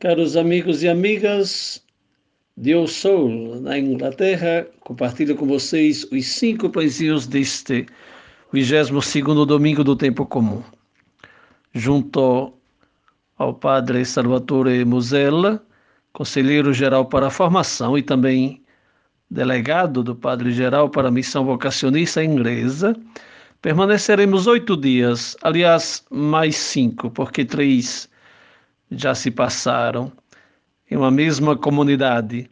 Caros amigos e amigas, Deus Sou, na Inglaterra, compartilho com vocês os cinco pãezinhos deste 22 domingo do tempo comum. Junto ao Padre Salvatore Musella, conselheiro geral para a formação e também delegado do Padre Geral para a Missão Vocacionista Inglesa, permaneceremos oito dias, aliás, mais cinco, porque três já se passaram em uma mesma comunidade,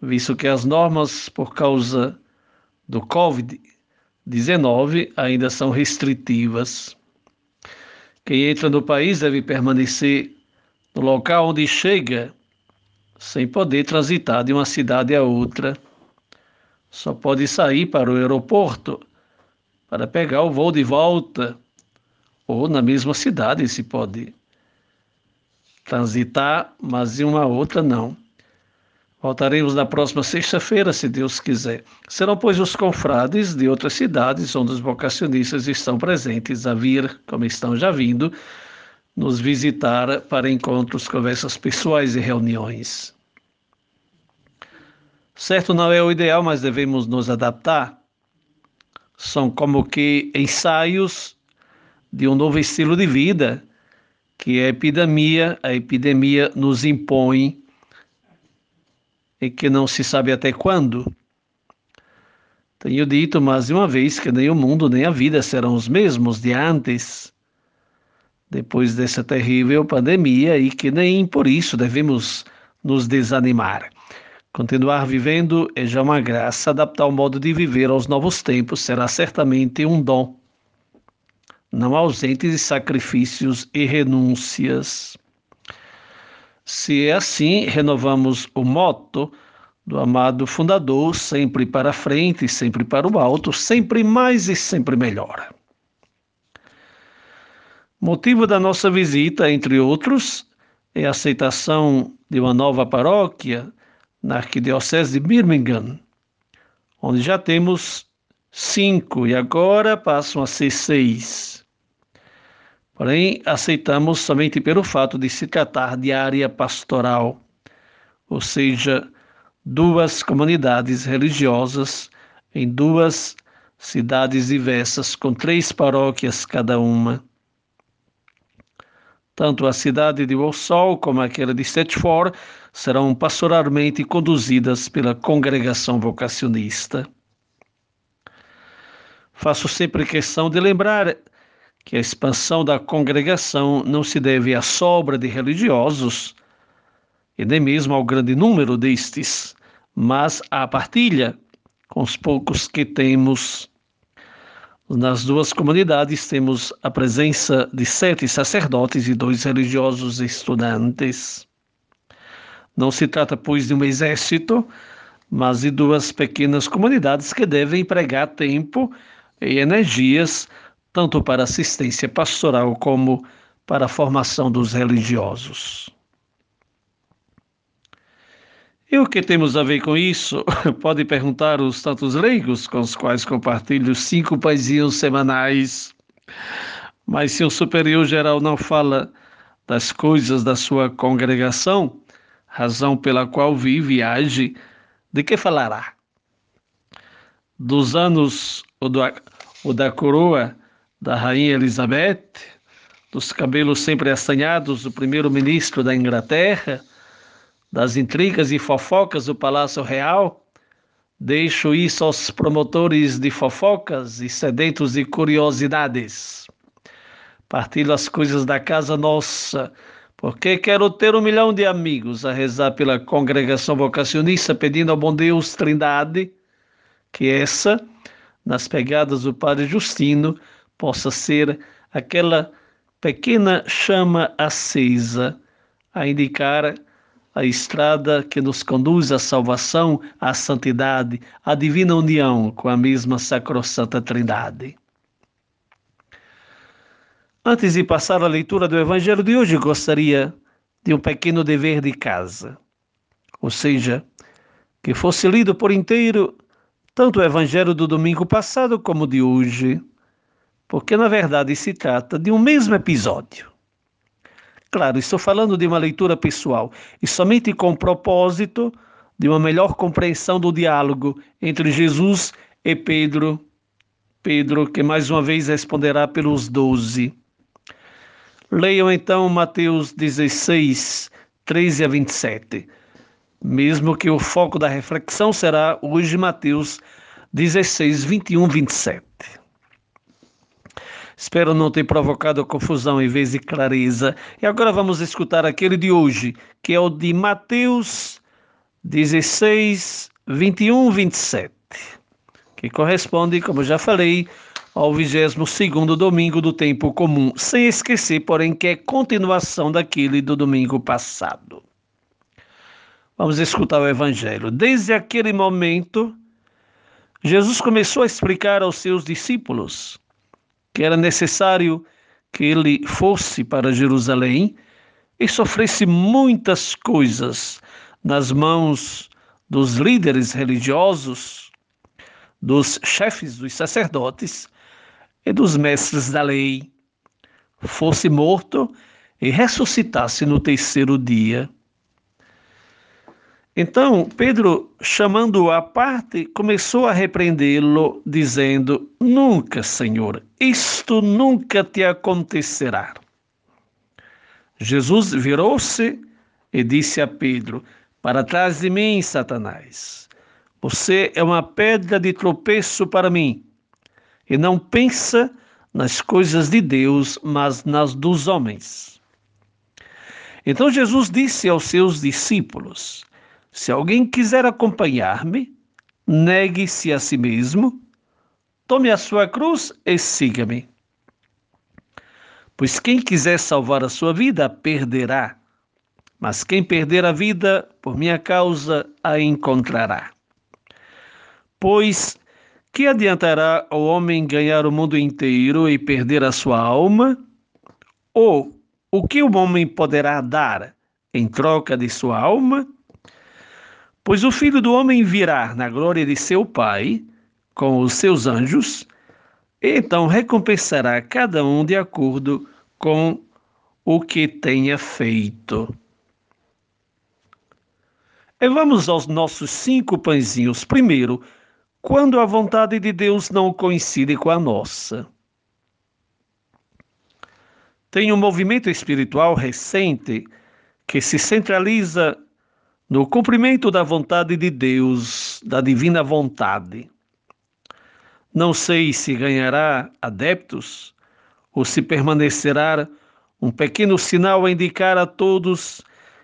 visto que as normas por causa do Covid-19 ainda são restritivas. Quem entra no país deve permanecer no local onde chega, sem poder transitar de uma cidade a outra. Só pode sair para o aeroporto para pegar o voo de volta, ou na mesma cidade se pode transitar, mas em uma outra não. Voltaremos na próxima sexta-feira, se Deus quiser. Serão, pois, os confrades de outras cidades onde os vocacionistas estão presentes a vir, como estão já vindo, nos visitar para encontros, conversas pessoais e reuniões. Certo, não é o ideal, mas devemos nos adaptar. São como que ensaios de um novo estilo de vida que a epidemia, a epidemia nos impõe e que não se sabe até quando. Tenho dito mais uma vez que nem o mundo nem a vida serão os mesmos de antes, depois dessa terrível pandemia, e que nem por isso devemos nos desanimar. Continuar vivendo é já uma graça, adaptar o modo de viver aos novos tempos será certamente um dom não ausente de sacrifícios e renúncias. Se é assim, renovamos o moto do amado fundador, sempre para frente, sempre para o alto, sempre mais e sempre melhor. Motivo da nossa visita, entre outros, é a aceitação de uma nova paróquia na Arquidiocese de Birmingham, onde já temos cinco e agora passam a ser seis. Porém, aceitamos somente pelo fato de se tratar de área pastoral, ou seja, duas comunidades religiosas em duas cidades diversas, com três paróquias cada uma. Tanto a cidade de Walsall como aquela de Stratford serão pastoralmente conduzidas pela congregação vocacionista. Faço sempre questão de lembrar que a expansão da congregação não se deve à sobra de religiosos, e nem mesmo ao grande número destes, mas à partilha com os poucos que temos. Nas duas comunidades temos a presença de sete sacerdotes e dois religiosos estudantes. Não se trata, pois, de um exército, mas de duas pequenas comunidades que devem empregar tempo e energias tanto para assistência pastoral como para a formação dos religiosos. E o que temos a ver com isso? Pode perguntar os tantos leigos com os quais compartilho cinco paizinhos semanais. Mas se o superior geral não fala das coisas da sua congregação, razão pela qual vive e age, de que falará? Dos anos ou, do, ou da coroa da Rainha Elizabeth, dos cabelos sempre assanhados do primeiro-ministro da Inglaterra, das intrigas e fofocas do Palácio Real. Deixo isso aos promotores de fofocas e sedentos de curiosidades. Partilho as coisas da casa nossa, porque quero ter um milhão de amigos a rezar pela congregação vocacionista, pedindo ao bom Deus Trindade que essa, nas pegadas do Padre Justino, possa ser aquela pequena chama acesa a indicar a estrada que nos conduz à salvação, à santidade, à divina união com a mesma sacrossanta Trindade. Antes de passar à leitura do Evangelho de hoje, gostaria de um pequeno dever de casa, ou seja, que fosse lido por inteiro tanto o Evangelho do domingo passado como de hoje porque na verdade se trata de um mesmo episódio. Claro, estou falando de uma leitura pessoal e somente com o propósito de uma melhor compreensão do diálogo entre Jesus e Pedro. Pedro, que mais uma vez responderá pelos doze. Leiam então Mateus 16, 13 a 27. Mesmo que o foco da reflexão será hoje Mateus 16, 21, 27. Espero não ter provocado confusão em vez de clareza. E agora vamos escutar aquele de hoje, que é o de Mateus 16, 21, 27, que corresponde, como já falei, ao 22 domingo do tempo comum, sem esquecer, porém, que é continuação daquele do domingo passado. Vamos escutar o Evangelho. Desde aquele momento, Jesus começou a explicar aos seus discípulos que era necessário que ele fosse para Jerusalém e sofresse muitas coisas nas mãos dos líderes religiosos, dos chefes dos sacerdotes e dos mestres da lei, fosse morto e ressuscitasse no terceiro dia. Então, Pedro, chamando-o à parte, começou a repreendê-lo, dizendo: Nunca, Senhor, isto nunca te acontecerá. Jesus virou-se e disse a Pedro: Para trás de mim, Satanás. Você é uma pedra de tropeço para mim, e não pensa nas coisas de Deus, mas nas dos homens. Então Jesus disse aos seus discípulos: se alguém quiser acompanhar-me, negue-se a si mesmo, tome a sua cruz e siga-me. Pois quem quiser salvar a sua vida, perderá. Mas quem perder a vida, por minha causa, a encontrará. Pois que adiantará ao homem ganhar o mundo inteiro e perder a sua alma? Ou o que o homem poderá dar em troca de sua alma? Pois o filho do homem virá na glória de seu Pai com os seus anjos, e então recompensará cada um de acordo com o que tenha feito. E vamos aos nossos cinco pãezinhos. Primeiro, quando a vontade de Deus não coincide com a nossa. Tem um movimento espiritual recente que se centraliza no cumprimento da vontade de Deus, da divina vontade. Não sei se ganhará adeptos ou se permanecerá um pequeno sinal a indicar a todos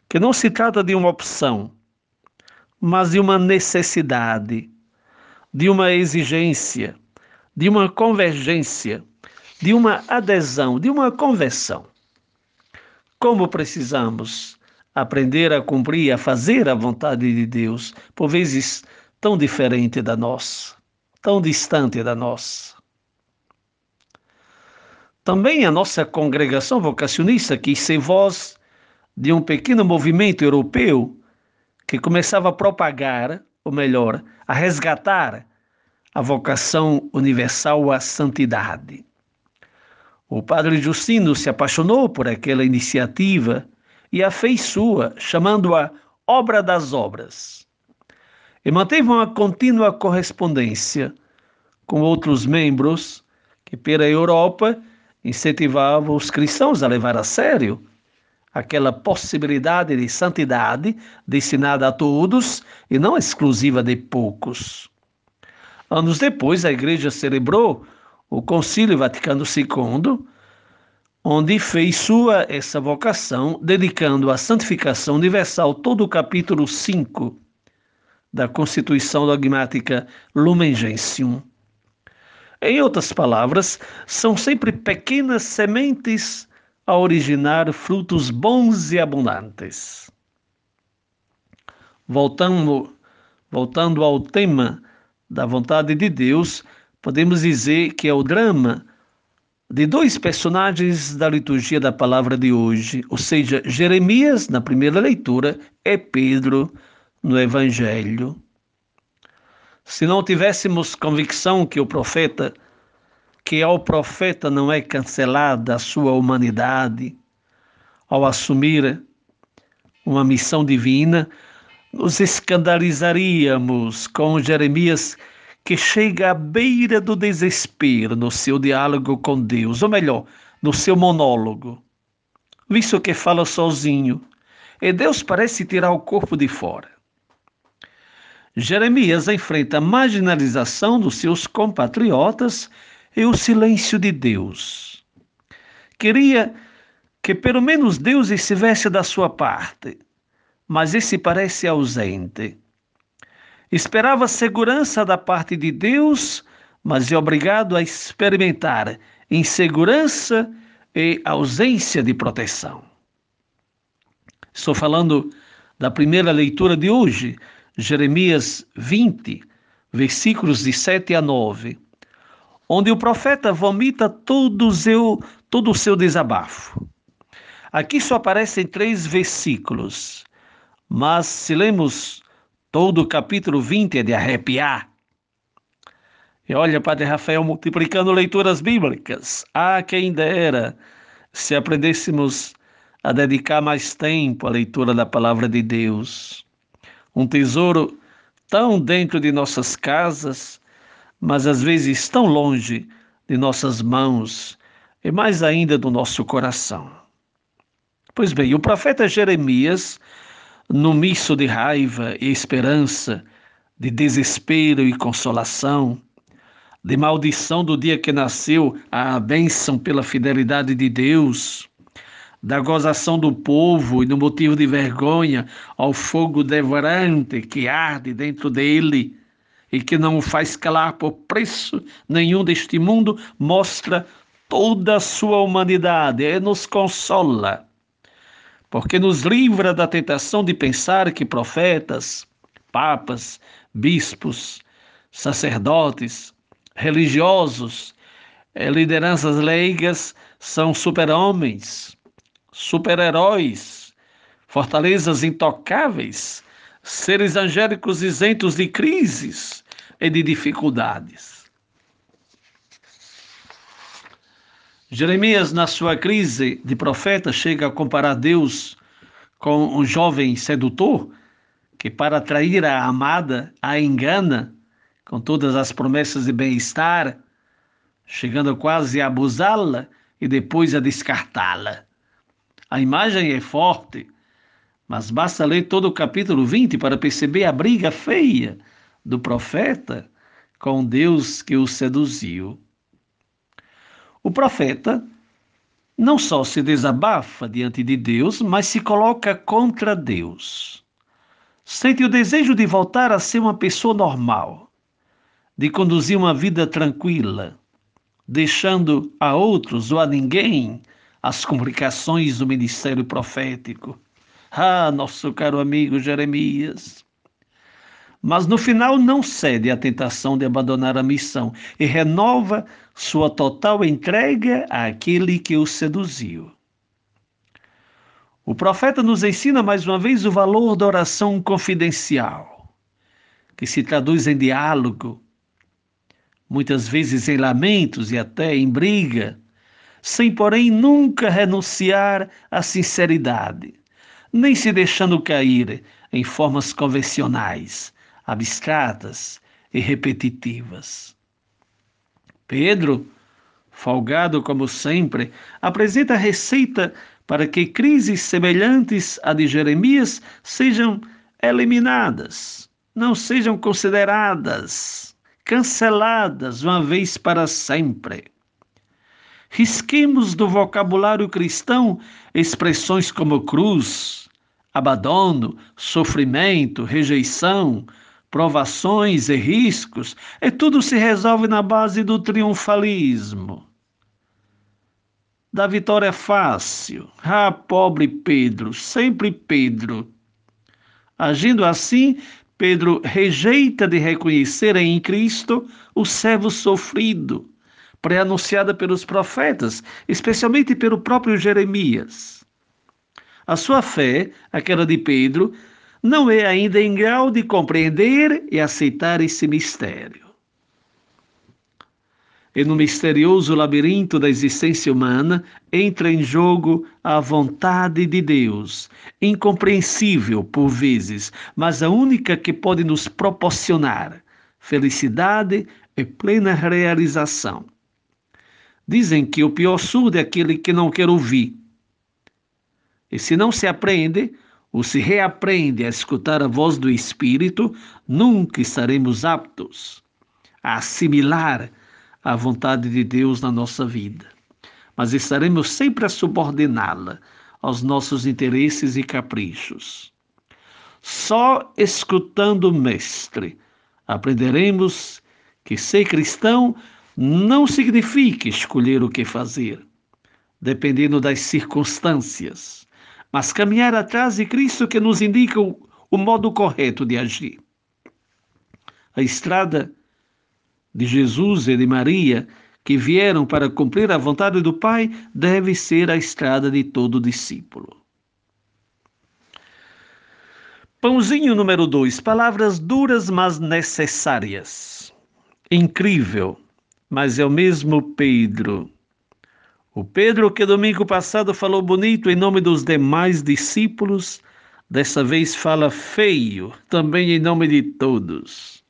que não se trata de uma opção, mas de uma necessidade, de uma exigência, de uma convergência, de uma adesão, de uma conversão. Como precisamos aprender a cumprir, a fazer a vontade de Deus, por vezes tão diferente da nossa, tão distante da nossa. Também a nossa congregação vocacionista quis ser voz de um pequeno movimento europeu que começava a propagar, ou melhor, a resgatar a vocação universal à santidade. O padre Justino se apaixonou por aquela iniciativa e a fez sua, chamando-a Obra das Obras. E manteve uma contínua correspondência com outros membros que, pela Europa, incentivavam os cristãos a levar a sério aquela possibilidade de santidade destinada a todos e não exclusiva de poucos. Anos depois, a Igreja celebrou o Concílio Vaticano II, onde fez sua essa vocação, dedicando à santificação universal todo o capítulo 5 da Constituição Dogmática Lumen Gentium. Em outras palavras, são sempre pequenas sementes a originar frutos bons e abundantes. Voltando, voltando ao tema da vontade de Deus, podemos dizer que é o drama de dois personagens da liturgia da palavra de hoje, ou seja, Jeremias na primeira leitura e Pedro no Evangelho. Se não tivéssemos convicção que o profeta, que ao profeta não é cancelada a sua humanidade, ao assumir uma missão divina, nos escandalizaríamos com Jeremias que chega à beira do desespero no seu diálogo com Deus, ou melhor, no seu monólogo, visto que fala sozinho, e Deus parece tirar o corpo de fora. Jeremias enfrenta a marginalização dos seus compatriotas e o silêncio de Deus. Queria que pelo menos Deus estivesse da sua parte, mas esse parece ausente. Esperava segurança da parte de Deus, mas é obrigado a experimentar insegurança e ausência de proteção. Estou falando da primeira leitura de hoje, Jeremias 20, versículos de 7 a 9, onde o profeta vomita todo o seu, todo o seu desabafo. Aqui só aparecem três versículos, mas se lemos todo o capítulo 20 é de arrepiar. E olha, Padre Rafael multiplicando leituras bíblicas. Ah, quem dera se aprendêssemos a dedicar mais tempo à leitura da palavra de Deus. Um tesouro tão dentro de nossas casas, mas às vezes tão longe de nossas mãos e mais ainda do nosso coração. Pois bem, o profeta Jeremias, no misto de raiva e esperança, de desespero e consolação, de maldição do dia que nasceu a bênção pela fidelidade de Deus, da gozação do povo e do motivo de vergonha ao fogo devorante que arde dentro dele e que não o faz calar por preço nenhum deste mundo, mostra toda a sua humanidade e nos consola porque nos livra da tentação de pensar que profetas, papas, bispos, sacerdotes, religiosos, eh, lideranças leigas são super-homens, super-heróis, fortalezas intocáveis, seres angélicos isentos de crises e de dificuldades. Jeremias, na sua crise de profeta, chega a comparar Deus com um jovem sedutor que, para atrair a amada, a engana com todas as promessas de bem-estar, chegando quase a abusá-la e depois a descartá-la. A imagem é forte, mas basta ler todo o capítulo 20 para perceber a briga feia do profeta com Deus que o seduziu. O profeta não só se desabafa diante de Deus, mas se coloca contra Deus. Sente o desejo de voltar a ser uma pessoa normal, de conduzir uma vida tranquila, deixando a outros ou a ninguém as complicações do ministério profético. Ah, nosso caro amigo Jeremias! Mas no final não cede à tentação de abandonar a missão e renova sua total entrega àquele que o seduziu. O profeta nos ensina mais uma vez o valor da oração confidencial, que se traduz em diálogo, muitas vezes em lamentos e até em briga, sem, porém, nunca renunciar à sinceridade, nem se deixando cair em formas convencionais, abstratas e repetitivas. Pedro, folgado como sempre, apresenta a receita para que crises semelhantes à de Jeremias sejam eliminadas, não sejam consideradas, canceladas uma vez para sempre. Risquemos do vocabulário cristão expressões como cruz, abandono, sofrimento, rejeição, provações e riscos, e tudo se resolve na base do triunfalismo. Da vitória fácil. Ah, pobre Pedro, sempre Pedro. Agindo assim, Pedro rejeita de reconhecer em Cristo o servo sofrido, pré-anunciado pelos profetas, especialmente pelo próprio Jeremias. A sua fé, aquela de Pedro, não é ainda em grau de compreender e aceitar esse mistério. e no misterioso labirinto da existência humana entra em jogo a vontade de Deus, incompreensível por vezes, mas a única que pode nos proporcionar felicidade e plena realização. Dizem que o pior surdo é aquele que não quer ouvir. E se não se aprende, ou se reaprende a escutar a voz do Espírito, nunca estaremos aptos a assimilar a vontade de Deus na nossa vida, mas estaremos sempre a subordiná-la aos nossos interesses e caprichos. Só escutando o Mestre aprenderemos que ser cristão não significa escolher o que fazer, dependendo das circunstâncias, mas caminhar atrás de Cristo que nos indica o, o modo correto de agir. A estrada de Jesus e de Maria, que vieram para cumprir a vontade do Pai, deve ser a estrada de todo discípulo. Pãozinho número 2. Palavras duras, mas necessárias. Incrível, mas é o mesmo Pedro. O Pedro que domingo passado falou bonito em nome dos demais discípulos, dessa vez fala feio, também em nome de todos.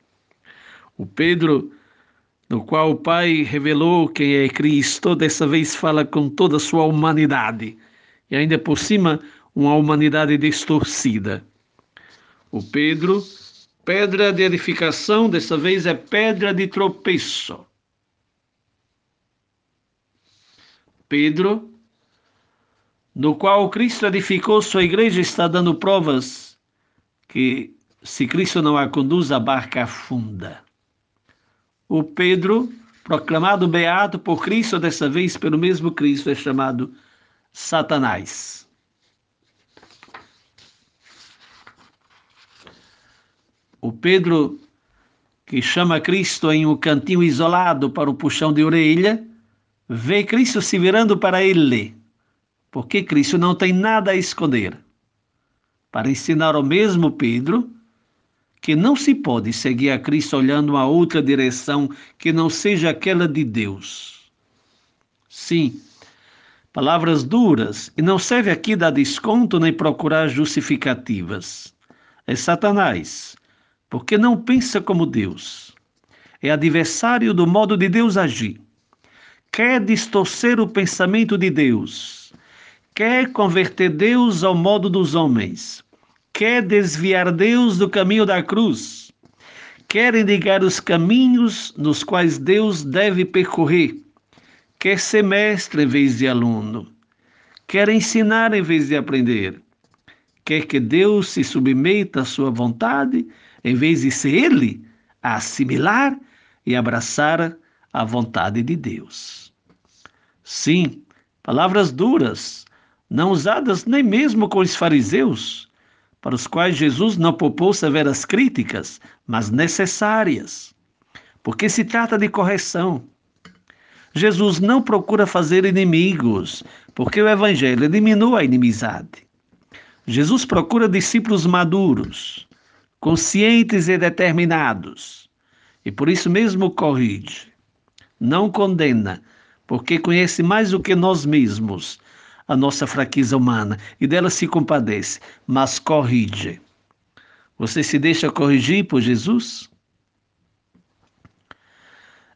O Pedro no qual o Pai revelou quem é Cristo, dessa vez fala com toda a sua humanidade, e ainda por cima, uma humanidade distorcida. O Pedro, pedra de edificação, dessa vez é pedra de tropeço. Pedro, no qual Cristo edificou sua igreja, está dando provas que, se Cristo não a conduz, a barca afunda o Pedro, proclamado beato por Cristo, dessa vez pelo mesmo Cristo, é chamado Satanás. O Pedro, que chama Cristo em um cantinho isolado para o puxão de orelha, vê Cristo se virando para ele, porque Cristo não tem nada a esconder. Para ensinar ao mesmo Pedro que não se pode seguir a Cristo olhando a outra direção que não seja aquela de Deus. Sim, palavras duras, e não serve aqui dar desconto nem procurar justificativas. É Satanás, porque não pensa como Deus. É adversário do modo de Deus agir. Quer distorcer o pensamento de Deus. Quer converter Deus ao modo dos homens quer desviar Deus do caminho da cruz, quer indicar os caminhos nos quais Deus deve percorrer, quer ser mestre em vez de aluno, quer ensinar em vez de aprender, quer que Deus se submeta à sua vontade em vez de ser Ele a assimilar e abraçar a vontade de Deus. Sim, palavras duras, não usadas nem mesmo com os fariseus, para os quais Jesus não poupou severas críticas, mas necessárias, porque se trata de correção. Jesus não procura fazer inimigos, porque o Evangelho diminui a inimizade. Jesus procura discípulos maduros, conscientes e determinados, e por isso mesmo corrige. Não condena, porque conhece mais do que nós mesmos a nossa fraqueza humana e dela se compadece, mas corrige. Você se deixa corrigir por Jesus?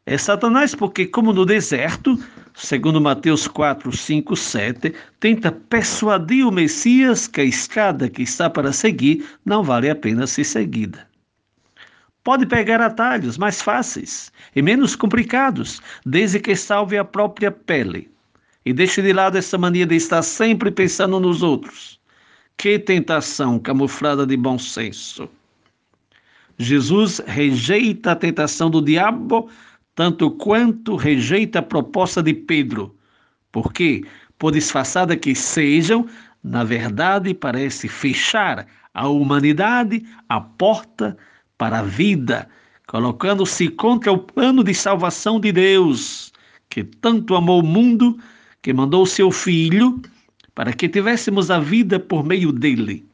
É Satanás porque, como no deserto, segundo Mateus 4, 5, 7, tenta persuadir o Messias que a estrada que está para seguir não vale a pena ser seguida. Pode pegar atalhos mais fáceis e menos complicados, desde que salve a própria pele. E deixe de lado essa mania de estar sempre pensando nos outros. Que tentação camuflada de bom senso. Jesus rejeita a tentação do diabo tanto quanto rejeita a proposta de Pedro. Porque, por disfarçada que sejam, na verdade parece fechar a humanidade a porta para a vida, colocando-se contra o plano de salvação de Deus, que tanto amou o mundo que mandou seu Filho para que tivéssemos a vida por meio dele,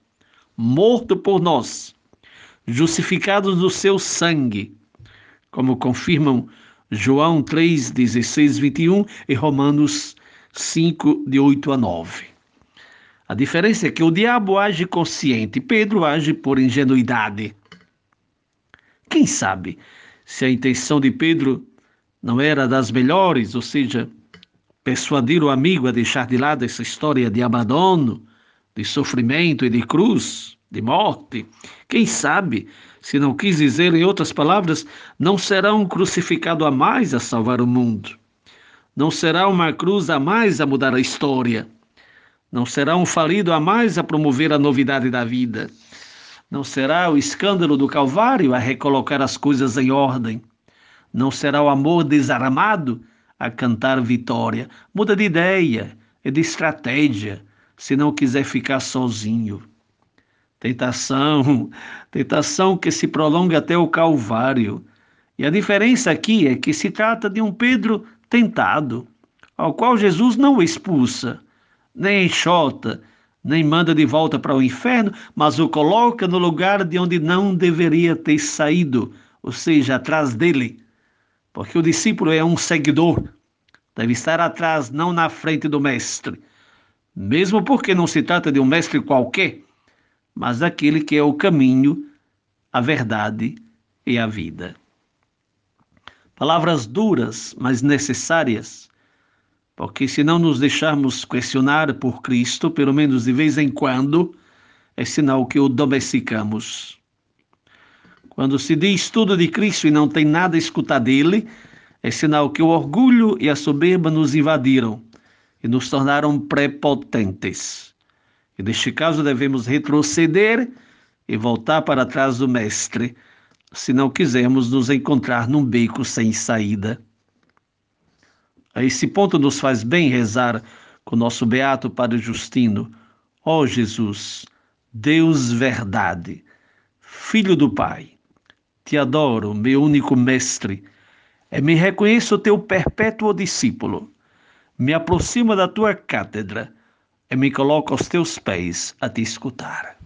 morto por nós, justificados do seu sangue, como confirmam João 3, 16, 21 e Romanos 5, de 8 a 9. A diferença é que o diabo age consciente, Pedro age por ingenuidade. Quem sabe se a intenção de Pedro não era das melhores, ou seja, persuadir o amigo a deixar de lado essa história de abandono, de sofrimento e de cruz, de morte. Quem sabe, se não quis dizer em outras palavras, não será um crucificado a mais a salvar o mundo. Não será uma cruz a mais a mudar a história. Não será um falido a mais a promover a novidade da vida. Não será o escândalo do Calvário a recolocar as coisas em ordem. Não será o amor desarmado a cantar vitória. Muda de ideia e de estratégia, se não quiser ficar sozinho. Tentação, tentação que se prolonga até o Calvário. E a diferença aqui é que se trata de um Pedro tentado, ao qual Jesus não expulsa, nem enxota, nem manda de volta para o inferno, mas o coloca no lugar de onde não deveria ter saído, ou seja, atrás dele. Porque o discípulo é um seguidor, deve estar atrás, não na frente do mestre. Mesmo porque não se trata de um mestre qualquer, mas daquele que é o caminho, a verdade e a vida. Palavras duras, mas necessárias, porque se não nos deixarmos questionar por Cristo, pelo menos de vez em quando, é sinal que o domesticamos. Quando se diz tudo de Cristo e não tem nada a escutar dele, é sinal que o orgulho e a soberba nos invadiram e nos tornaram prepotentes. E neste caso devemos retroceder e voltar para trás do Mestre, se não quisermos nos encontrar num beco sem saída. A esse ponto nos faz bem rezar com nosso beato Padre Justino. Ó oh Jesus, Deus verdade, Filho do Pai, te adoro, meu único mestre, e me reconheço teu perpétuo discípulo. Me aproximo da tua cátedra e me coloco aos teus pés a te escutar.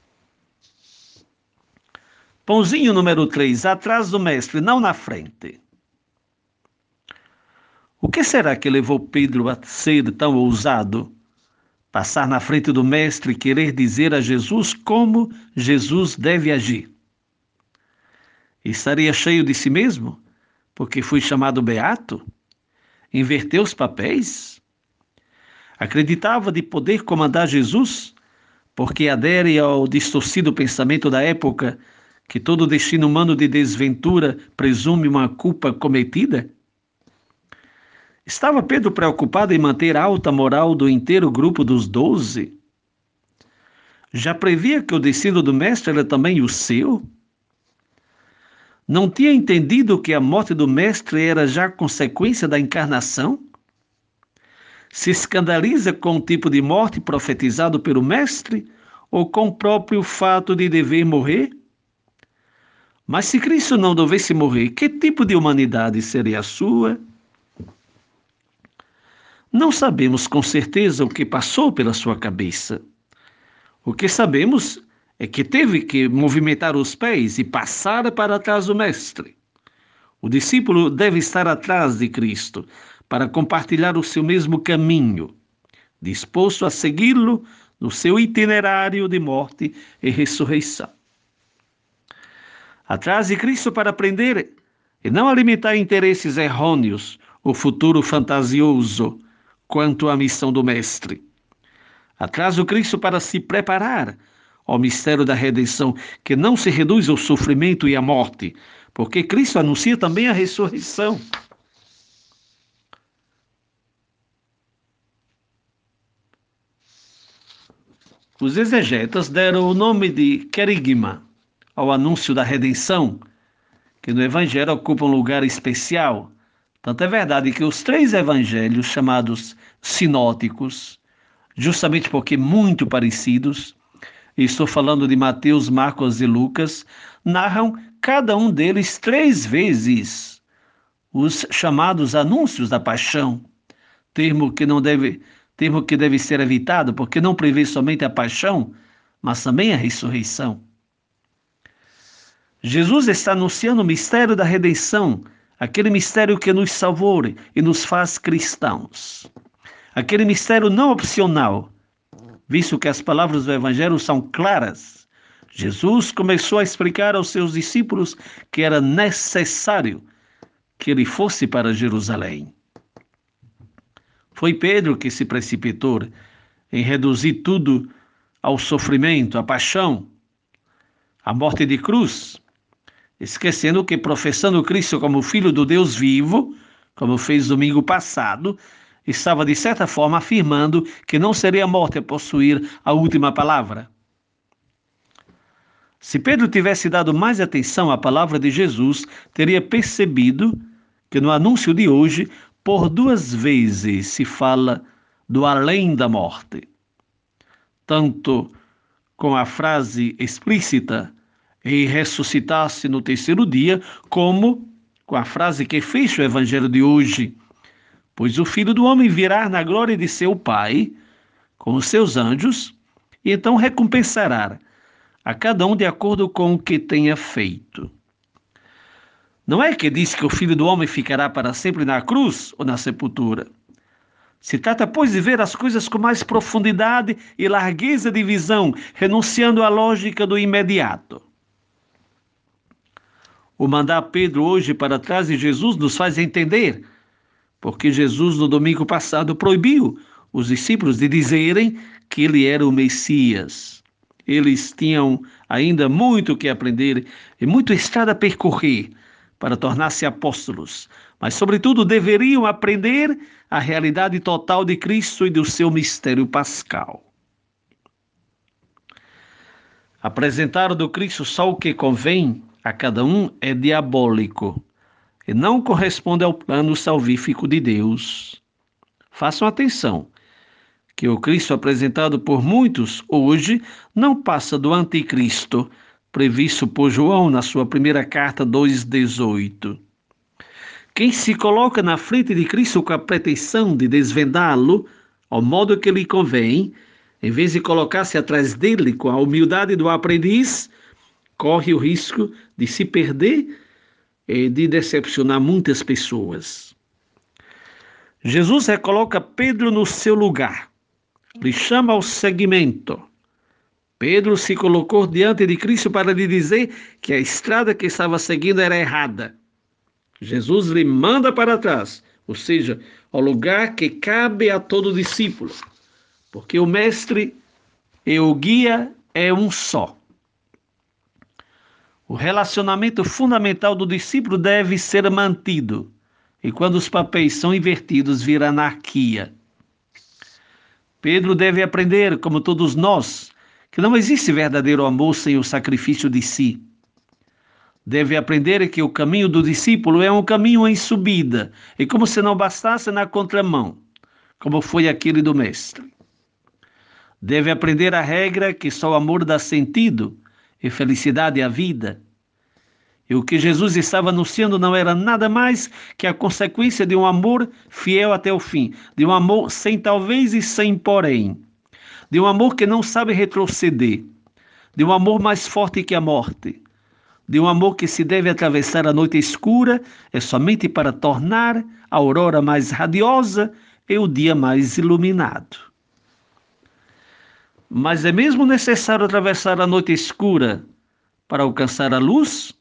Pãozinho número 3, atrás do mestre, não na frente. O que será que levou Pedro a ser tão ousado? Passar na frente do Mestre e querer dizer a Jesus como Jesus deve agir. Estaria cheio de si mesmo, porque foi chamado beato? Inverteu os papéis? Acreditava de poder comandar Jesus, porque adere ao distorcido pensamento da época que todo destino humano de desventura presume uma culpa cometida? Estava Pedro preocupado em manter alta moral do inteiro grupo dos doze? Já previa que o destino do Mestre era também o seu? Não tinha entendido que a morte do Mestre era já consequência da encarnação? Se escandaliza com o tipo de morte profetizado pelo Mestre ou com o próprio fato de dever morrer? Mas se Cristo não devesse morrer, que tipo de humanidade seria a sua? Não sabemos com certeza o que passou pela sua cabeça. O que sabemos é que teve que movimentar os pés e passar para trás do Mestre. O discípulo deve estar atrás de Cristo para compartilhar o seu mesmo caminho, disposto a segui-lo no seu itinerário de morte e ressurreição. Atrás de Cristo para aprender e não alimentar interesses errôneos, o futuro fantasioso quanto à missão do Mestre. Atrás do Cristo para se preparar ao mistério da redenção, que não se reduz ao sofrimento e à morte, porque Cristo anuncia também a ressurreição. Os exegetas deram o nome de querigma ao anúncio da redenção, que no Evangelho ocupa um lugar especial tanto é verdade que os três evangelhos chamados sinóticos, justamente porque muito parecidos, estou falando de Mateus, Marcos e Lucas, narram cada um deles três vezes os chamados anúncios da paixão, termo que não deve, termo que deve ser evitado, porque não prevê somente a paixão, mas também a ressurreição. Jesus está anunciando o mistério da redenção aquele mistério que nos salvou e nos faz cristãos. Aquele mistério não opcional, visto que as palavras do Evangelho são claras. Jesus começou a explicar aos seus discípulos que era necessário que ele fosse para Jerusalém. Foi Pedro que se precipitou em reduzir tudo ao sofrimento, à paixão, à morte de cruz, esquecendo que professando Cristo como Filho do Deus vivo, como fez domingo passado, estava de certa forma afirmando que não seria a morte a possuir a última palavra. Se Pedro tivesse dado mais atenção à palavra de Jesus, teria percebido que no anúncio de hoje, por duas vezes se fala do além da morte. Tanto com a frase explícita e ressuscitasse no terceiro dia, como com a frase que fecha o evangelho de hoje. Pois o filho do homem virá na glória de seu Pai, com os seus anjos, e então recompensará a cada um de acordo com o que tenha feito. Não é que diz que o filho do homem ficará para sempre na cruz ou na sepultura. Se trata, pois, de ver as coisas com mais profundidade e largueza de visão, renunciando à lógica do imediato. O mandar Pedro hoje para trás de Jesus nos faz entender, porque Jesus no domingo passado proibiu os discípulos de dizerem que ele era o Messias. Eles tinham ainda muito que aprender e muito estrada a percorrer para tornar-se apóstolos, mas, sobretudo, deveriam aprender a realidade total de Cristo e do seu mistério pascal. Apresentar do Cristo só o que convém a cada um é diabólico e não corresponde ao plano salvífico de Deus. Façam atenção que o Cristo apresentado por muitos hoje não passa do anticristo previsto por João na sua primeira carta 2:18. Quem se coloca na frente de Cristo com a pretensão de desvendá-lo ao modo que lhe convém, em vez de colocar-se atrás dele com a humildade do aprendiz, corre o risco de se perder e de decepcionar muitas pessoas. Jesus recoloca Pedro no seu lugar, lhe chama ao seguimento. Pedro se colocou diante de Cristo para lhe dizer que a estrada que estava seguindo era errada. Jesus lhe manda para trás, ou seja, ao lugar que cabe a todo discípulo, porque o mestre e o guia é um só. O relacionamento fundamental do discípulo deve ser mantido. E quando os papéis são invertidos, vira anarquia. Pedro deve aprender, como todos nós, que não existe verdadeiro amor sem o sacrifício de si. Deve aprender que o caminho do discípulo é um caminho em subida, e como se não bastasse na contramão, como foi aquele do Mestre. Deve aprender a regra que só o amor dá sentido e felicidade à vida. E o que Jesus estava anunciando não era nada mais que a consequência de um amor fiel até o fim, de um amor sem talvez e sem porém, de um amor que não sabe retroceder, de um amor mais forte que a morte, de um amor que se deve atravessar a noite escura é somente para tornar a aurora mais radiosa e o dia mais iluminado. Mas é mesmo necessário atravessar a noite escura para alcançar a luz?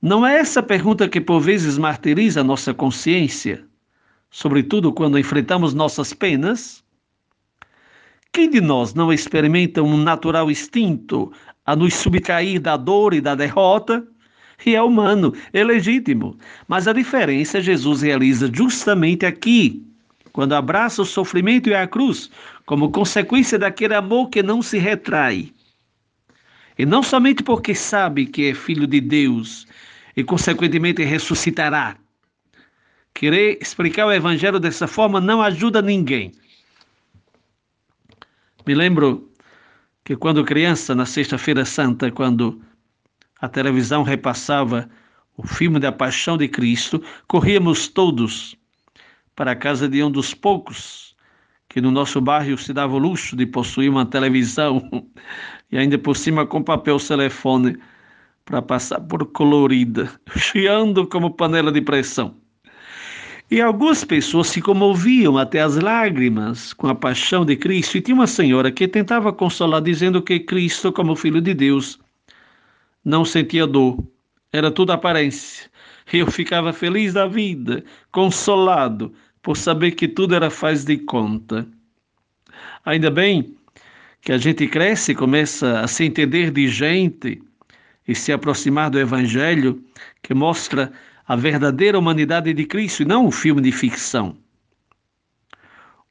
Não é essa pergunta que por vezes martiriza a nossa consciência, sobretudo quando enfrentamos nossas penas? Quem de nós não experimenta um natural instinto a nos subtrair da dor e da derrota? E é humano, é legítimo. Mas a diferença Jesus realiza justamente aqui, quando abraça o sofrimento e a cruz, como consequência daquele amor que não se retrai. E não somente porque sabe que é filho de Deus e, consequentemente, ressuscitará. Querer explicar o Evangelho dessa forma não ajuda ninguém. Me lembro que, quando criança, na Sexta-feira Santa, quando a televisão repassava o filme da Paixão de Cristo, corríamos todos para a casa de um dos poucos que no nosso bairro se dava o luxo de possuir uma televisão e ainda por cima com papel telefone para passar por colorida, chiando como panela de pressão. E algumas pessoas se comoviam até as lágrimas com a paixão de Cristo. E tinha uma senhora que tentava consolar, dizendo que Cristo, como Filho de Deus, não sentia dor. Era tudo aparência. Eu ficava feliz da vida, consolado, por saber que tudo era faz de conta. Ainda bem que a gente cresce começa a se entender de gente e se aproximar do Evangelho que mostra a verdadeira humanidade de Cristo e não um filme de ficção.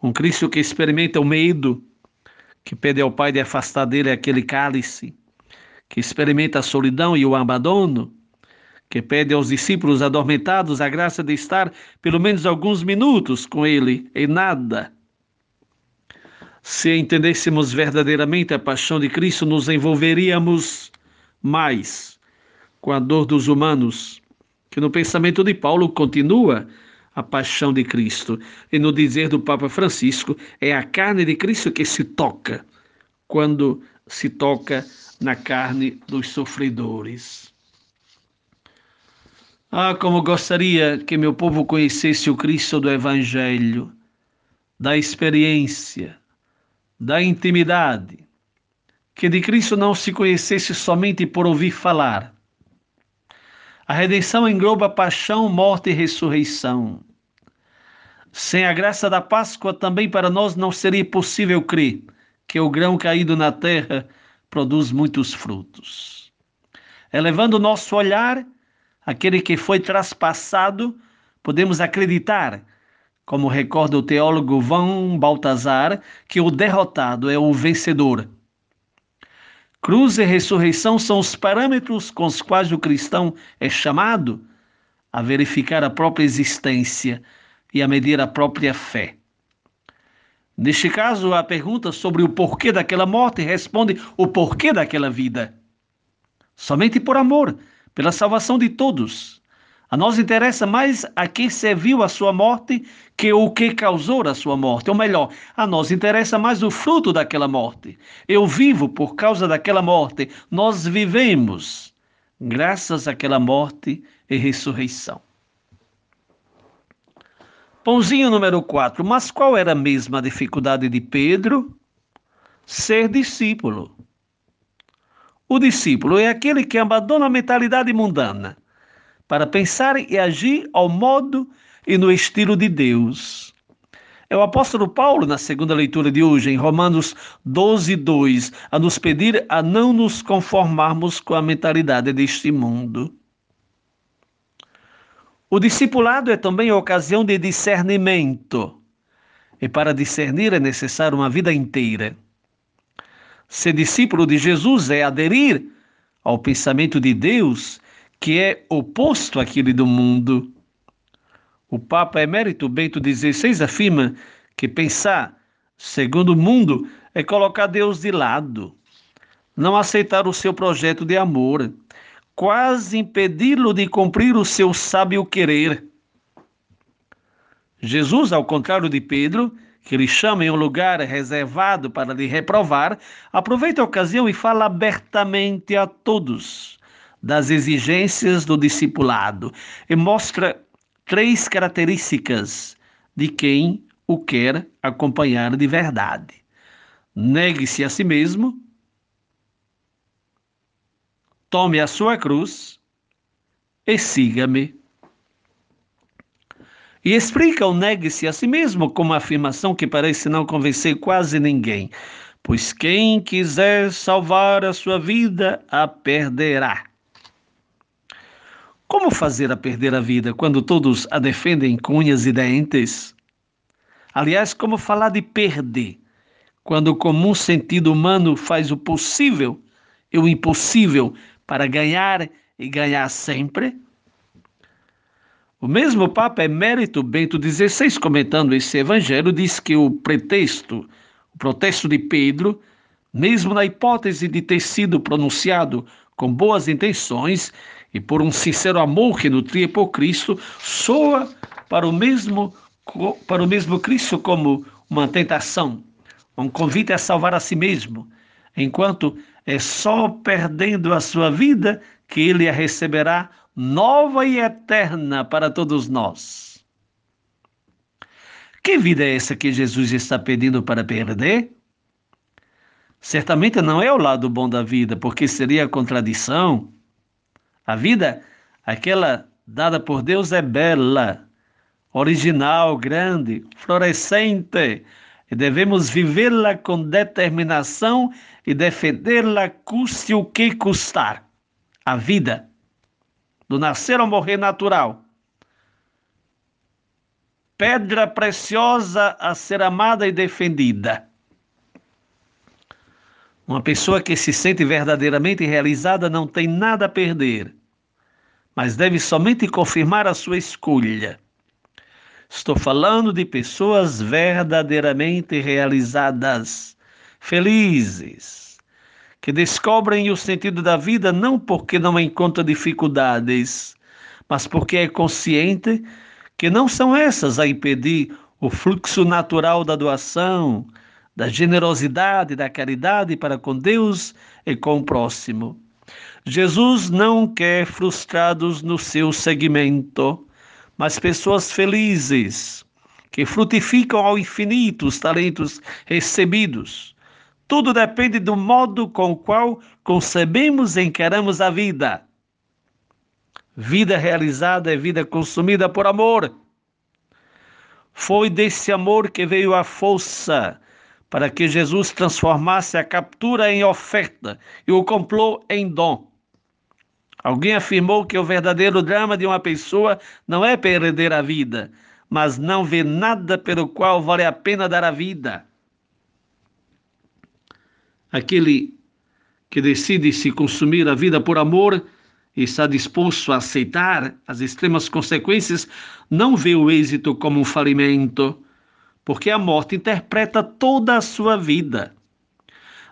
Um Cristo que experimenta o medo, que pede ao Pai de afastar dele aquele cálice, que experimenta a solidão e o abandono, que pede aos discípulos adormentados a graça de estar pelo menos alguns minutos com ele e nada. Se entendêssemos verdadeiramente a paixão de Cristo, nos envolveríamos mais com a dor dos humanos que no pensamento de Paulo continua a paixão de Cristo. E no dizer do Papa Francisco, é a carne de Cristo que se toca quando se toca na carne dos sofredores. Ah, como gostaria que meu povo conhecesse o Cristo do Evangelho, da experiência, da intimidade, que de Cristo não se conhecesse somente por ouvir falar, a redenção engloba paixão, morte e ressurreição. Sem a graça da Páscoa, também para nós não seria possível crer que o grão caído na terra produz muitos frutos. Elevando o nosso olhar, aquele que foi traspassado, podemos acreditar, como recorda o teólogo Van Baltazar, que o derrotado é o vencedor Cruz e ressurreição são os parâmetros com os quais o cristão é chamado a verificar a própria existência e a medir a própria fé. Neste caso, a pergunta sobre o porquê daquela morte responde o porquê daquela vida. Somente por amor, pela salvação de todos. A nós interessa mais a quem serviu a sua morte que o que causou a sua morte. Ou melhor, a nós interessa mais o fruto daquela morte. Eu vivo por causa daquela morte. Nós vivemos graças àquela morte e ressurreição. Pãozinho número 4. Mas qual era mesmo a dificuldade de Pedro? Ser discípulo. O discípulo é aquele que abandona a mentalidade mundana para pensar e agir ao modo e no estilo de Deus. É o apóstolo Paulo, na segunda leitura de hoje, em Romanos 12, 2, a nos pedir a não nos conformarmos com a mentalidade deste mundo. O discipulado é também a ocasião de discernimento. E para discernir é necessário uma vida inteira. Ser discípulo de Jesus é aderir ao pensamento de Deus que é oposto àquele do mundo. O Papa Emérito Bento XVI afirma que pensar segundo o mundo é colocar Deus de lado, não aceitar o seu projeto de amor, quase impedi-lo de cumprir o seu sábio querer. Jesus, ao contrário de Pedro, que lhe chama em um lugar reservado para lhe reprovar, aproveita a ocasião e fala abertamente a todos das exigências do discipulado e mostra três características de quem o quer acompanhar de verdade. Negue-se a si mesmo, tome a sua cruz e siga-me. E explica o negue-se a si mesmo com uma afirmação que parece não convencer quase ninguém. Pois quem quiser salvar a sua vida, a perderá. Como fazer a perder a vida quando todos a defendem com unhas e dentes? Aliás, como falar de perder quando o comum sentido humano faz o possível e o impossível para ganhar e ganhar sempre? O mesmo Papa Emérito Bento XVI, comentando esse evangelho, diz que o pretexto, o protesto de Pedro, mesmo na hipótese de ter sido pronunciado com boas intenções e por um sincero amor que nutria por Cristo, soa para o mesmo para o mesmo Cristo como uma tentação, um convite a salvar a si mesmo, enquanto é só perdendo a sua vida que ele a receberá nova e eterna para todos nós. Que vida é essa que Jesus está pedindo para perder? Certamente não é o lado bom da vida, porque seria a contradição. A vida, aquela dada por Deus, é bela, original, grande, florescente, e devemos vivê-la com determinação e defendê-la custe o que custar. A vida, do nascer ao morrer natural. Pedra preciosa a ser amada e defendida. Uma pessoa que se sente verdadeiramente realizada não tem nada a perder, mas deve somente confirmar a sua escolha. Estou falando de pessoas verdadeiramente realizadas, felizes, que descobrem o sentido da vida não porque não encontram dificuldades, mas porque é consciente que não são essas a impedir o fluxo natural da doação, da generosidade, da caridade para com Deus e com o próximo. Jesus não quer frustrados no seu segmento, mas pessoas felizes, que frutificam ao infinito os talentos recebidos. Tudo depende do modo com o qual concebemos e encaramos a vida. Vida realizada é vida consumida por amor. Foi desse amor que veio a força para que Jesus transformasse a captura em oferta e o complô em dom. Alguém afirmou que o verdadeiro drama de uma pessoa não é perder a vida, mas não ver nada pelo qual vale a pena dar a vida. Aquele que decide se consumir a vida por amor e está disposto a aceitar as extremas consequências, não vê o êxito como um falimento, porque a morte interpreta toda a sua vida.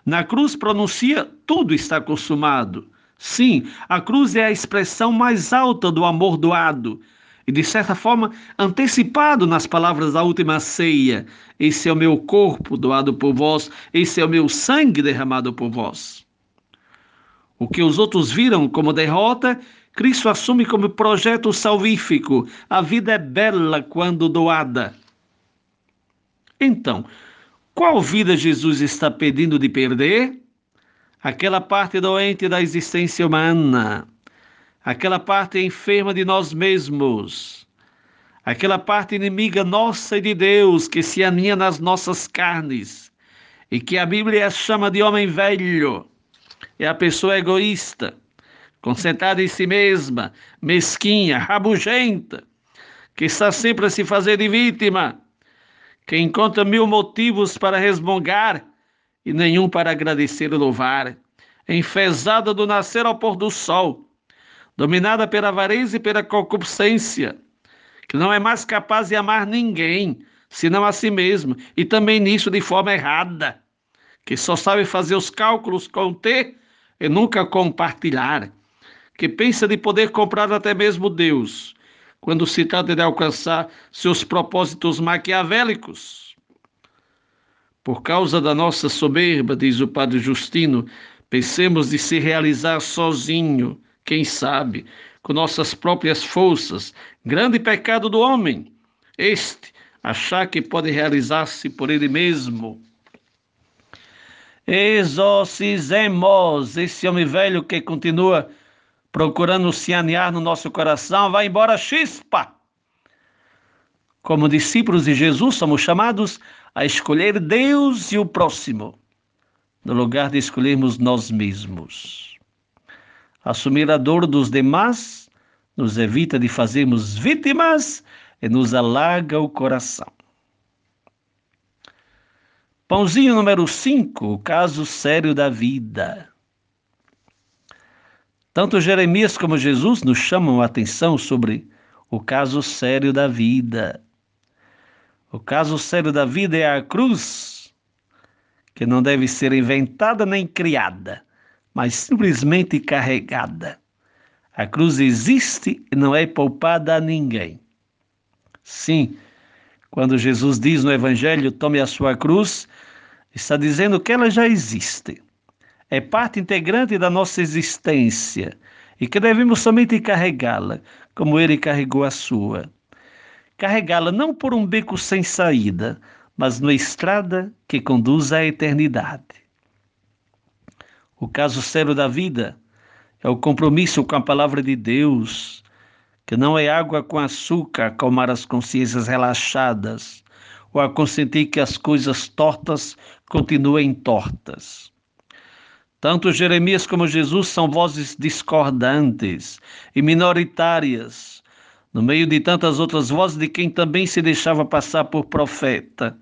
Na cruz pronuncia: tudo está consumado. Sim, a cruz é a expressão mais alta do amor doado e, de certa forma, antecipado nas palavras da última ceia: Esse é o meu corpo doado por vós, esse é o meu sangue derramado por vós. O que os outros viram como derrota, Cristo assume como projeto salvífico. A vida é bela quando doada. Então, qual vida Jesus está pedindo de perder? Aquela parte doente da existência humana, aquela parte enferma de nós mesmos, aquela parte inimiga nossa e de Deus que se aninha nas nossas carnes. E que a Bíblia chama de homem velho. É a pessoa egoísta, concentrada em si mesma, mesquinha, rabugenta, que está sempre a se fazer de vítima que encontra mil motivos para resmungar e nenhum para agradecer e louvar, enfesada do nascer ao pôr do sol, dominada pela avareza e pela concupiscência, que não é mais capaz de amar ninguém, senão a si mesmo, e também nisso de forma errada, que só sabe fazer os cálculos com e nunca compartilhar, que pensa de poder comprar até mesmo Deus, quando se trata de alcançar seus propósitos maquiavélicos. Por causa da nossa soberba, diz o padre Justino, pensemos de se realizar sozinho, quem sabe, com nossas próprias forças. Grande pecado do homem, este, achar que pode realizar-se por ele mesmo. Exorcizemos esse homem velho que continua procurando se anear no nosso coração, vai embora chispa. Como discípulos de Jesus, somos chamados a escolher Deus e o próximo, no lugar de escolhermos nós mesmos. Assumir a dor dos demais nos evita de fazermos vítimas e nos alarga o coração. Pãozinho número 5, o caso sério da vida. Tanto Jeremias como Jesus nos chamam a atenção sobre o caso sério da vida. O caso sério da vida é a cruz, que não deve ser inventada nem criada, mas simplesmente carregada. A cruz existe e não é poupada a ninguém. Sim, quando Jesus diz no Evangelho, tome a sua cruz, está dizendo que ela já existe é parte integrante da nossa existência e que devemos somente carregá-la, como ele carregou a sua. Carregá-la não por um beco sem saída, mas numa estrada que conduz à eternidade. O caso sério da vida é o compromisso com a palavra de Deus, que não é água com açúcar acalmar as consciências relaxadas, ou a consentir que as coisas tortas continuem tortas. Tanto Jeremias como Jesus são vozes discordantes e minoritárias, no meio de tantas outras vozes de quem também se deixava passar por profeta,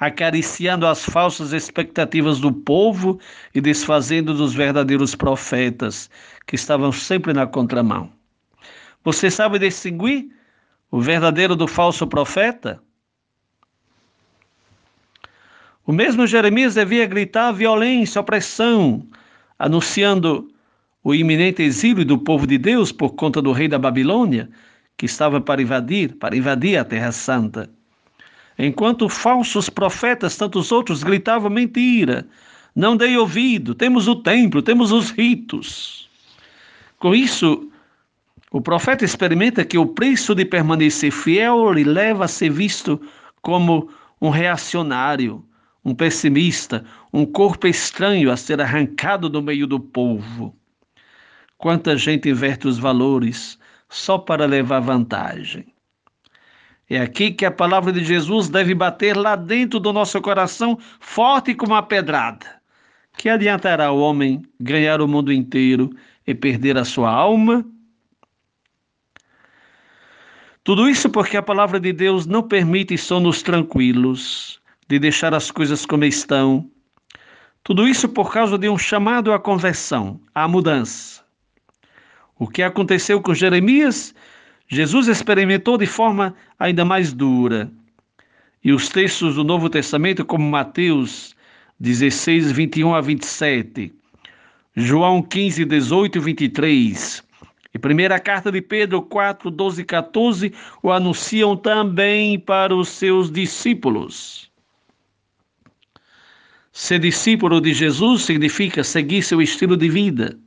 acariciando as falsas expectativas do povo e desfazendo dos verdadeiros profetas, que estavam sempre na contramão. Você sabe distinguir o verdadeiro do falso profeta? O mesmo Jeremias devia gritar violência, opressão, anunciando o iminente exílio do povo de Deus por conta do rei da Babilônia, que estava para invadir, para invadir a Terra Santa. Enquanto falsos profetas, tantos outros, gritavam mentira. Não dei ouvido, temos o templo, temos os ritos. Com isso, o profeta experimenta que o preço de permanecer fiel lhe leva a ser visto como um reacionário, um pessimista, um corpo estranho a ser arrancado do meio do povo. Quanta gente inverte os valores só para levar vantagem. É aqui que a palavra de Jesus deve bater lá dentro do nosso coração, forte como uma pedrada. Que adiantará o homem ganhar o mundo inteiro e perder a sua alma? Tudo isso porque a palavra de Deus não permite sonos tranquilos, de deixar as coisas como estão. Tudo isso por causa de um chamado à conversão, à mudança. O que aconteceu com Jeremias, Jesus experimentou de forma ainda mais dura. E os textos do Novo Testamento, como Mateus 16, 21 a 27, João 15, 18 e 23, e primeira carta de Pedro 4, 12 e 14, o anunciam também para os seus discípulos. Ser discípulo de Jesus significa seguir seu estilo de vida.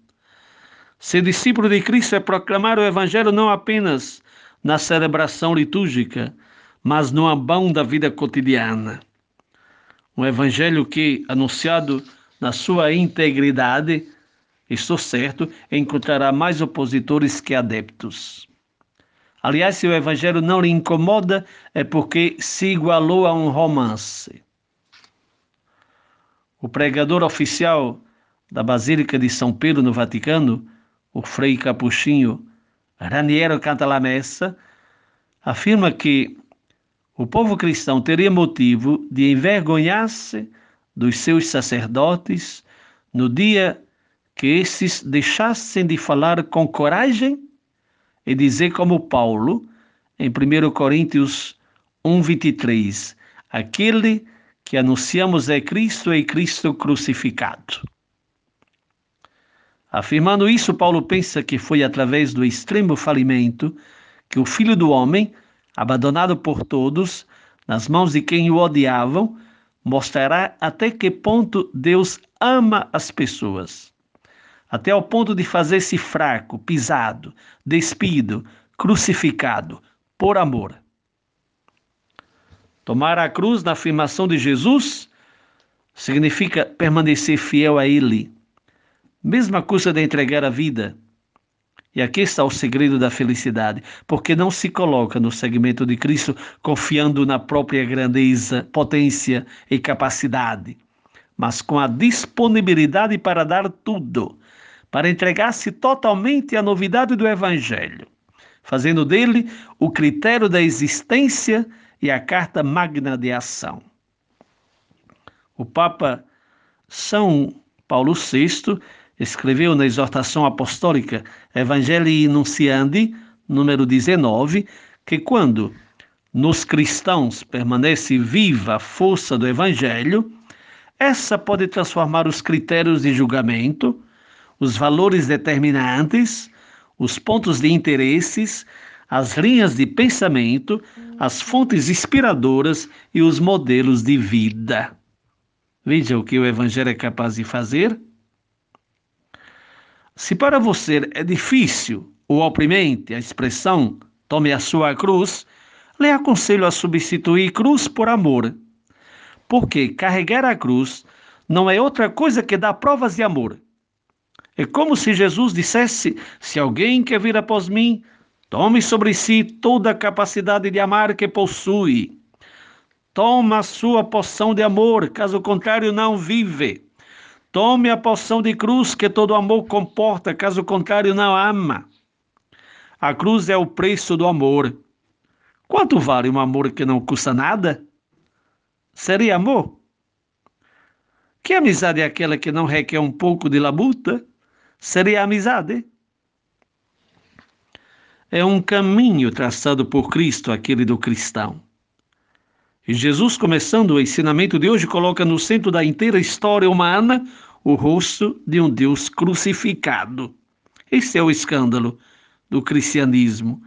Ser discípulo de Cristo é proclamar o Evangelho não apenas na celebração litúrgica, mas no abão da vida cotidiana. Um Evangelho que, anunciado na sua integridade, estou certo, encontrará mais opositores que adeptos. Aliás, se o Evangelho não lhe incomoda, é porque se igualou a um romance. O pregador oficial da Basílica de São Pedro, no Vaticano, o Frei Capuchinho Raniero Cantalamessa, afirma que o povo cristão teria motivo de envergonhar-se dos seus sacerdotes no dia que esses deixassem de falar com coragem e dizer como Paulo, em 1 Coríntios 1:23, aquele que anunciamos é Cristo e Cristo crucificado. Afirmando isso, Paulo pensa que foi através do extremo falimento que o Filho do Homem, abandonado por todos, nas mãos de quem o odiavam, mostrará até que ponto Deus ama as pessoas. Até ao ponto de fazer-se fraco, pisado, despido, crucificado, por amor. Tomar a cruz na afirmação de Jesus significa permanecer fiel a Ele, mesma custa de entregar a vida. E aqui está o segredo da felicidade, porque não se coloca no segmento de Cristo confiando na própria grandeza, potência e capacidade, mas com a disponibilidade para dar tudo, para entregar-se totalmente à novidade do Evangelho, fazendo dele o critério da existência e a carta magna de ação. O Papa São Paulo VI escreveu na exortação apostólica Evangelii Nunciandi, número 19, que quando nos cristãos permanece viva a força do Evangelho, essa pode transformar os critérios de julgamento, os valores determinantes, os pontos de interesses, as linhas de pensamento, as fontes inspiradoras e os modelos de vida. Veja o que o Evangelho é capaz de fazer. Se para você é difícil ou oprimente a expressão tome a sua cruz, lhe aconselho a substituir cruz por amor. Porque carregar a cruz não é outra coisa que dar provas de amor. É como se Jesus dissesse: se alguém quer vir após mim, tome sobre si toda a capacidade de amar que possui. Toma a sua poção de amor, caso contrário, não vive. Tome a poção de cruz que todo amor comporta, caso contrário, não ama. A cruz é o preço do amor. Quanto vale um amor que não custa nada? Seria amor? Que amizade é aquela que não requer um pouco de labuta? Seria amizade? É um caminho traçado por Cristo, aquele do cristão. E Jesus, começando o ensinamento de hoje, coloca no centro da inteira história humana o rosto de um Deus crucificado. Esse é o escândalo do cristianismo.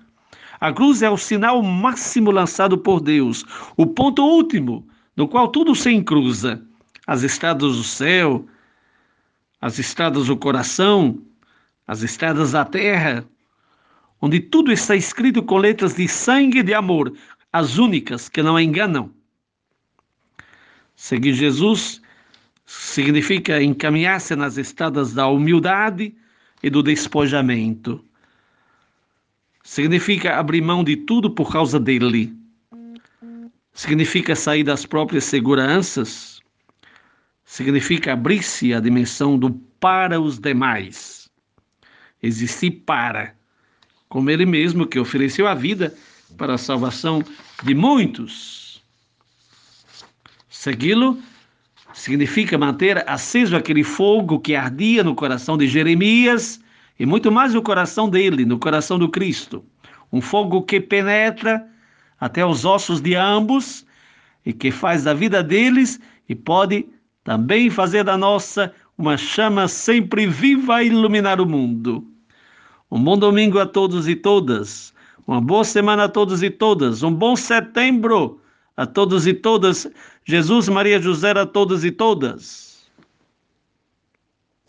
A cruz é o sinal máximo lançado por Deus, o ponto último no qual tudo se encruza. As estradas do céu, as estradas do coração, as estradas da terra, onde tudo está escrito com letras de sangue e de amor, as únicas que não enganam. Seguir Jesus significa encaminhar-se nas estradas da humildade e do despojamento. Significa abrir mão de tudo por causa dele. Significa sair das próprias seguranças. Significa abrir-se à dimensão do para os demais. Existir para, como ele mesmo que ofereceu a vida para a salvação de muitos. Segui-lo significa manter aceso aquele fogo que ardia no coração de Jeremias e muito mais no coração dele, no coração do Cristo. Um fogo que penetra até os ossos de ambos e que faz da vida deles e pode também fazer da nossa uma chama sempre viva a iluminar o mundo. Um bom domingo a todos e todas. Uma boa semana a todos e todas. Um bom setembro a todos e todas. Jesus, Maria, José a todos e todas.